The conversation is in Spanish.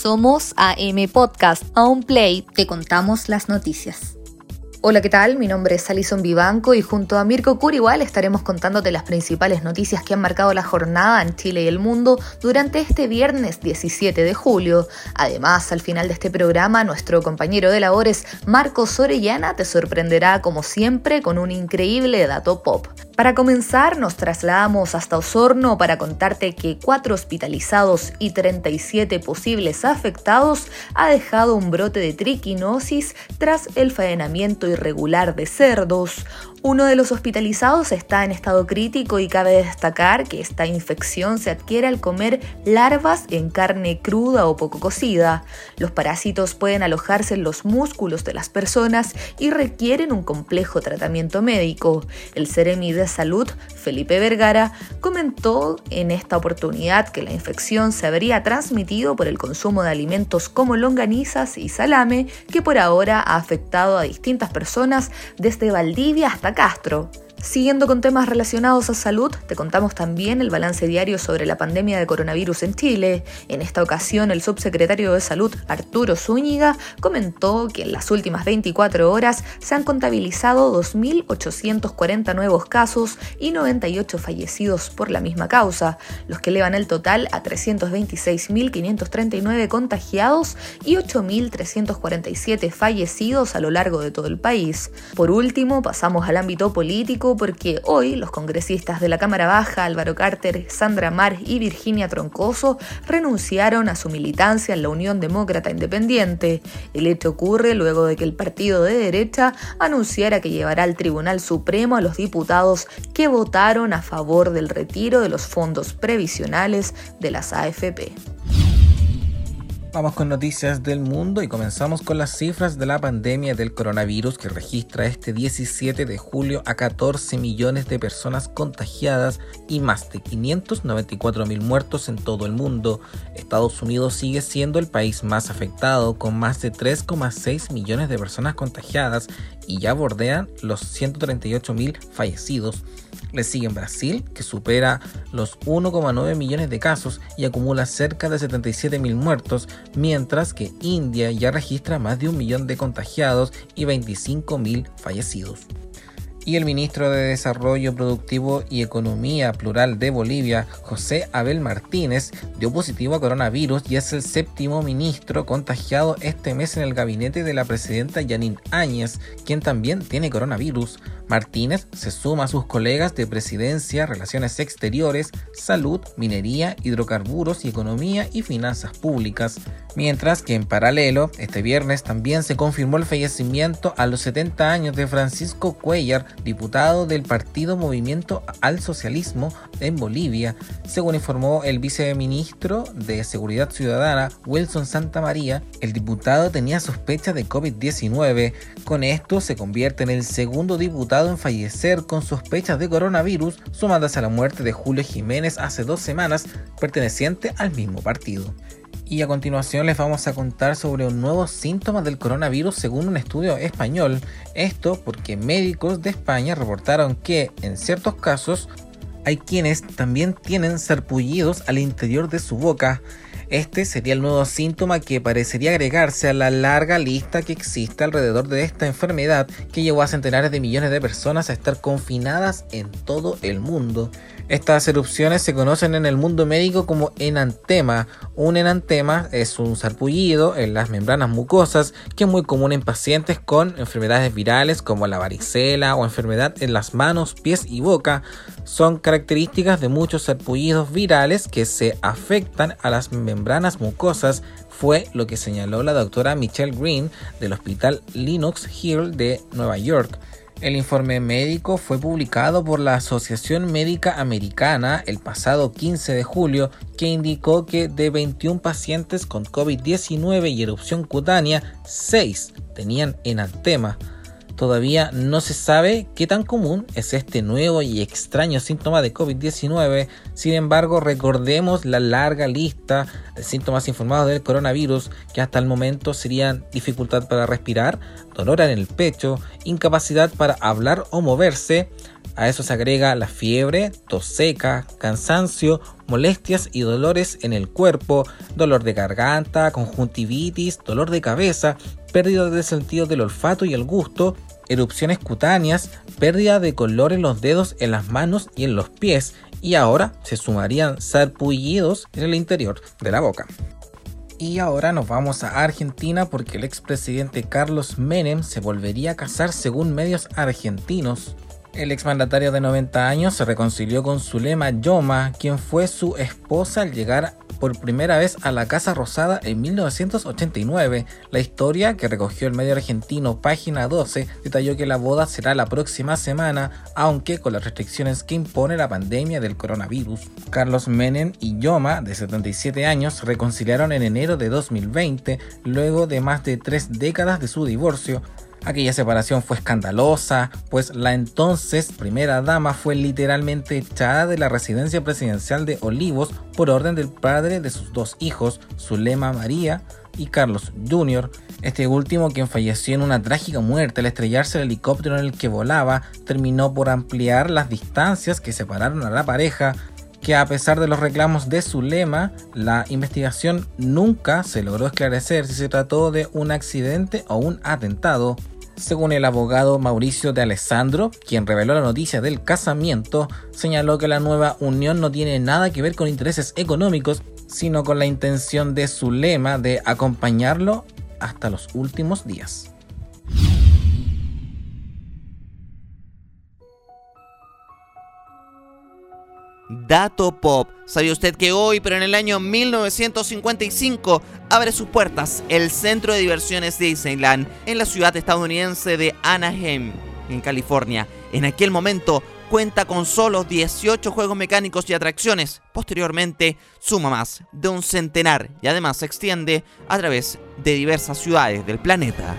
Somos AM Podcast. A un play te contamos las noticias. Hola, ¿qué tal? Mi nombre es Alison Vivanco y junto a Mirko Curiwal estaremos contándote las principales noticias que han marcado la jornada en Chile y el mundo durante este viernes 17 de julio. Además, al final de este programa, nuestro compañero de labores, Marcos Orellana, te sorprenderá como siempre con un increíble dato pop. Para comenzar, nos trasladamos hasta Osorno para contarte que cuatro hospitalizados y 37 posibles afectados ha dejado un brote de triquinosis tras el faenamiento irregular de cerdos. Uno de los hospitalizados está en estado crítico y cabe destacar que esta infección se adquiere al comer larvas en carne cruda o poco cocida. Los parásitos pueden alojarse en los músculos de las personas y requieren un complejo tratamiento médico. El Ceremi de Salud, Felipe Vergara, comentó en esta oportunidad que la infección se habría transmitido por el consumo de alimentos como longanizas y salame, que por ahora ha afectado a distintas personas desde Valdivia hasta Castro. Siguiendo con temas relacionados a salud, te contamos también el balance diario sobre la pandemia de coronavirus en Chile. En esta ocasión, el subsecretario de Salud, Arturo Zúñiga, comentó que en las últimas 24 horas se han contabilizado 2.840 nuevos casos y 98 fallecidos por la misma causa, los que elevan el total a 326.539 contagiados y 8.347 fallecidos a lo largo de todo el país. Por último, pasamos al ámbito político porque hoy los congresistas de la Cámara Baja, Álvaro Carter, Sandra Mar y Virginia Troncoso, renunciaron a su militancia en la Unión Demócrata Independiente. El hecho ocurre luego de que el partido de derecha anunciara que llevará al Tribunal Supremo a los diputados que votaron a favor del retiro de los fondos previsionales de las AFP. Vamos con noticias del mundo y comenzamos con las cifras de la pandemia del coronavirus que registra este 17 de julio a 14 millones de personas contagiadas y más de 594 mil muertos en todo el mundo. Estados Unidos sigue siendo el país más afectado con más de 3,6 millones de personas contagiadas y ya bordean los 138 mil fallecidos. Le sigue en Brasil, que supera los 1,9 millones de casos y acumula cerca de 77 mil muertos, mientras que India ya registra más de un millón de contagiados y 25 mil fallecidos y el ministro de Desarrollo Productivo y Economía Plural de Bolivia, José Abel Martínez, dio positivo a coronavirus y es el séptimo ministro contagiado este mes en el gabinete de la presidenta Yanin Áñez, quien también tiene coronavirus. Martínez se suma a sus colegas de Presidencia, Relaciones Exteriores, Salud, Minería, Hidrocarburos y Economía y Finanzas Públicas. Mientras que en paralelo, este viernes también se confirmó el fallecimiento a los 70 años de Francisco Cuellar, diputado del Partido Movimiento al Socialismo en Bolivia, según informó el viceministro de Seguridad Ciudadana, Wilson Santa María, el diputado tenía sospecha de COVID-19. Con esto se convierte en el segundo diputado en fallecer con sospechas de coronavirus, sumándose a la muerte de Julio Jiménez hace dos semanas, perteneciente al mismo partido. Y a continuación les vamos a contar sobre un nuevo síntoma del coronavirus según un estudio español. Esto porque médicos de España reportaron que en ciertos casos hay quienes también tienen sarpullidos al interior de su boca. Este sería el nuevo síntoma que parecería agregarse a la larga lista que existe alrededor de esta enfermedad que llevó a centenares de millones de personas a estar confinadas en todo el mundo. Estas erupciones se conocen en el mundo médico como enantema. Un enantema es un sarpullido en las membranas mucosas que es muy común en pacientes con enfermedades virales como la varicela o enfermedad en las manos, pies y boca. Son características de muchos sarpullidos virales que se afectan a las membranas mucosas fue lo que señaló la doctora Michelle Green del Hospital Linux Hill de Nueva York. El informe médico fue publicado por la Asociación Médica Americana el pasado 15 de julio que indicó que de 21 pacientes con COVID-19 y erupción cutánea, 6 tenían enantema Todavía no se sabe qué tan común es este nuevo y extraño síntoma de COVID-19, sin embargo recordemos la larga lista de síntomas informados del coronavirus que hasta el momento serían dificultad para respirar, dolor en el pecho, incapacidad para hablar o moverse, A eso se agrega la fiebre, tos seca, cansancio, molestias y dolores en el cuerpo, dolor de garganta, conjuntivitis, dolor de cabeza, pérdida de sentido del olfato y el gusto, erupciones cutáneas, pérdida de color en los dedos, en las manos y en los pies, y ahora se sumarían sarpullidos en el interior de la boca. Y ahora nos vamos a Argentina porque el expresidente Carlos Menem se volvería a casar según medios argentinos. El exmandatario de 90 años se reconcilió con Zulema Yoma, quien fue su esposa al llegar por primera vez a la Casa Rosada en 1989. La historia que recogió el medio argentino Página 12 detalló que la boda será la próxima semana, aunque con las restricciones que impone la pandemia del coronavirus. Carlos Menem y Yoma, de 77 años, reconciliaron en enero de 2020, luego de más de tres décadas de su divorcio. Aquella separación fue escandalosa, pues la entonces primera dama fue literalmente echada de la residencia presidencial de Olivos por orden del padre de sus dos hijos, Zulema María y Carlos Jr. Este último, quien falleció en una trágica muerte al estrellarse el helicóptero en el que volaba, terminó por ampliar las distancias que separaron a la pareja, que a pesar de los reclamos de Zulema, la investigación nunca se logró esclarecer si se trató de un accidente o un atentado. Según el abogado Mauricio de Alessandro, quien reveló la noticia del casamiento, señaló que la nueva unión no tiene nada que ver con intereses económicos, sino con la intención de su lema de acompañarlo hasta los últimos días. Dato Pop. ¿Sabía usted que hoy, pero en el año 1955, abre sus puertas el centro de diversiones Disneyland en la ciudad estadounidense de Anaheim, en California? En aquel momento cuenta con solo 18 juegos mecánicos y atracciones. Posteriormente suma más de un centenar y además se extiende a través de diversas ciudades del planeta.